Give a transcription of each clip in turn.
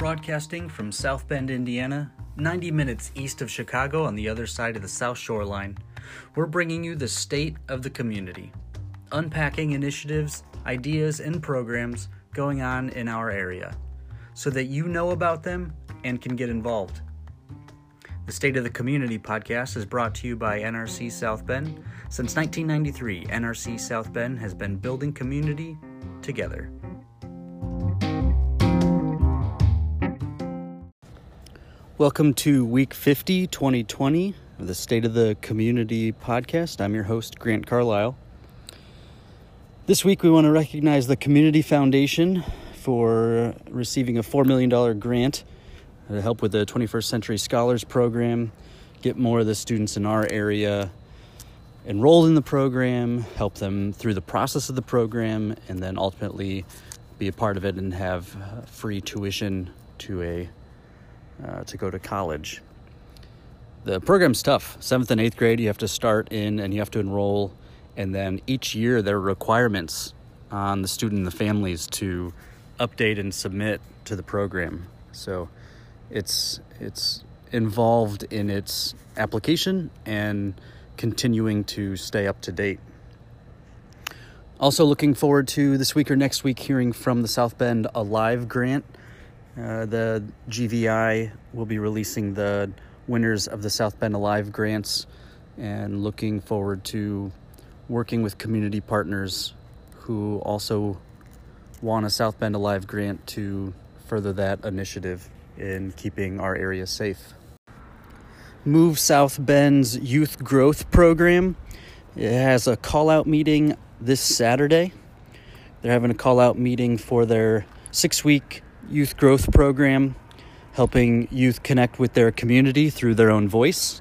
Broadcasting from South Bend, Indiana, 90 minutes east of Chicago on the other side of the South Shore Line, we're bringing you the state of the community, unpacking initiatives, ideas, and programs going on in our area so that you know about them and can get involved. The State of the Community podcast is brought to you by NRC South Bend. Since 1993, NRC South Bend has been building community together. Welcome to week 50, 2020 of the State of the Community podcast. I'm your host, Grant Carlisle. This week, we want to recognize the Community Foundation for receiving a $4 million grant to help with the 21st Century Scholars Program, get more of the students in our area enrolled in the program, help them through the process of the program, and then ultimately be a part of it and have uh, free tuition to a uh, to go to college. The program's tough. Seventh and eighth grade, you have to start in and you have to enroll, and then each year there are requirements on the student and the families to update and submit to the program. So it's it's involved in its application and continuing to stay up to date. Also, looking forward to this week or next week hearing from the South Bend Alive grant uh, the GVI will be releasing the winners of the South Bend Alive grants and looking forward to working with community partners who also want a South Bend Alive grant to further that initiative in keeping our area safe. Move South Bend's Youth Growth Program it has a call out meeting this Saturday. They're having a call out meeting for their six week youth growth program, helping youth connect with their community through their own voice.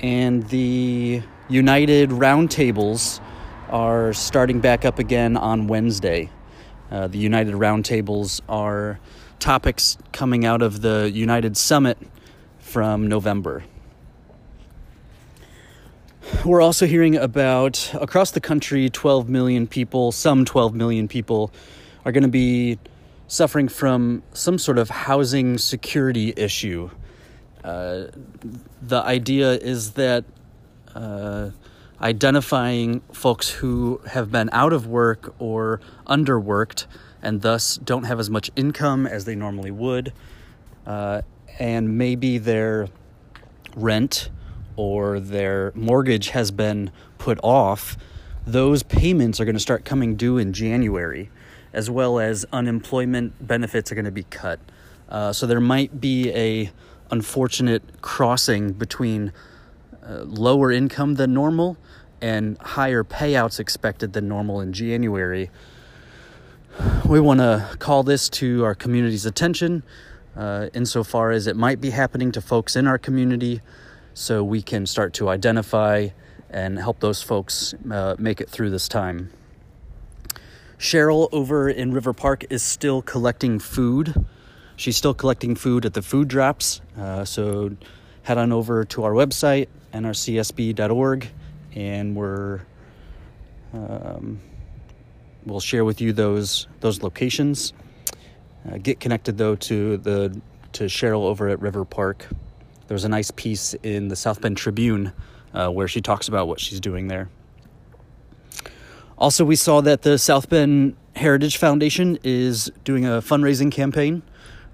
And the United Roundtables are starting back up again on Wednesday. Uh, the United Roundtables are topics coming out of the United Summit from November. We're also hearing about across the country 12 million people, some 12 million people, are going to be suffering from some sort of housing security issue. Uh, the idea is that uh, identifying folks who have been out of work or underworked and thus don't have as much income as they normally would, uh, and maybe their rent or their mortgage has been put off, those payments are going to start coming due in January as well as unemployment benefits are going to be cut. Uh, so there might be a unfortunate crossing between uh, lower income than normal and higher payouts expected than normal in January. We want to call this to our community's attention uh, insofar as it might be happening to folks in our community so we can start to identify and help those folks uh, make it through this time. Cheryl over in River Park is still collecting food. She's still collecting food at the food drops. Uh, so head on over to our website, nrcsb.org, and we're um, we'll share with you those those locations. Uh, get connected though to the to Cheryl over at River Park. There's a nice piece in the South Bend Tribune uh, where she talks about what she's doing there. Also, we saw that the South Bend Heritage Foundation is doing a fundraising campaign.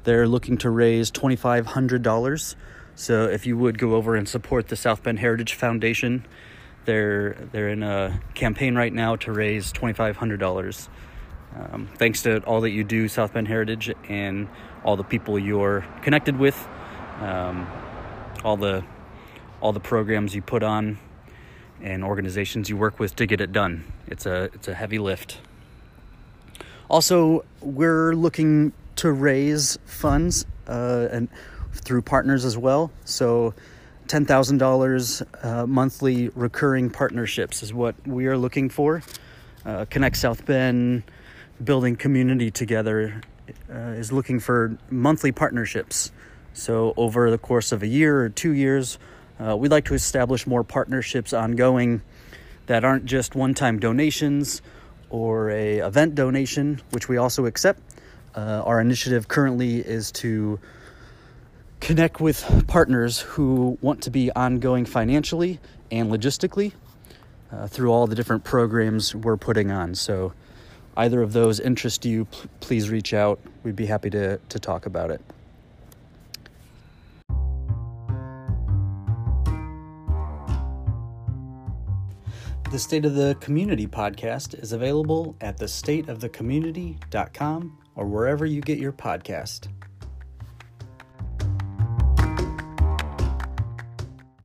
They're looking to raise $2,500. So if you would go over and support the South Bend Heritage Foundation, they're they're in a campaign right now to raise $2,500. Um, thanks to all that you do, South Bend Heritage, and all the people you're connected with, um, all the all the programs you put on and organizations you work with to get it done. It's a it's a heavy lift. Also, we're looking to raise funds uh, and through partners as well. So, ten thousand uh, dollars monthly recurring partnerships is what we are looking for. Uh, Connect South Bend, building community together, uh, is looking for monthly partnerships. So, over the course of a year or two years, uh, we'd like to establish more partnerships ongoing that aren't just one-time donations or a event donation, which we also accept, Uh, our initiative currently is to connect with partners who want to be ongoing financially and logistically uh, through all the different programs we're putting on. So, either of those interest you, please reach out. We'd be happy to, to talk about it. The State of the Community podcast is available at thestateofthecommunity.com or wherever you get your podcast.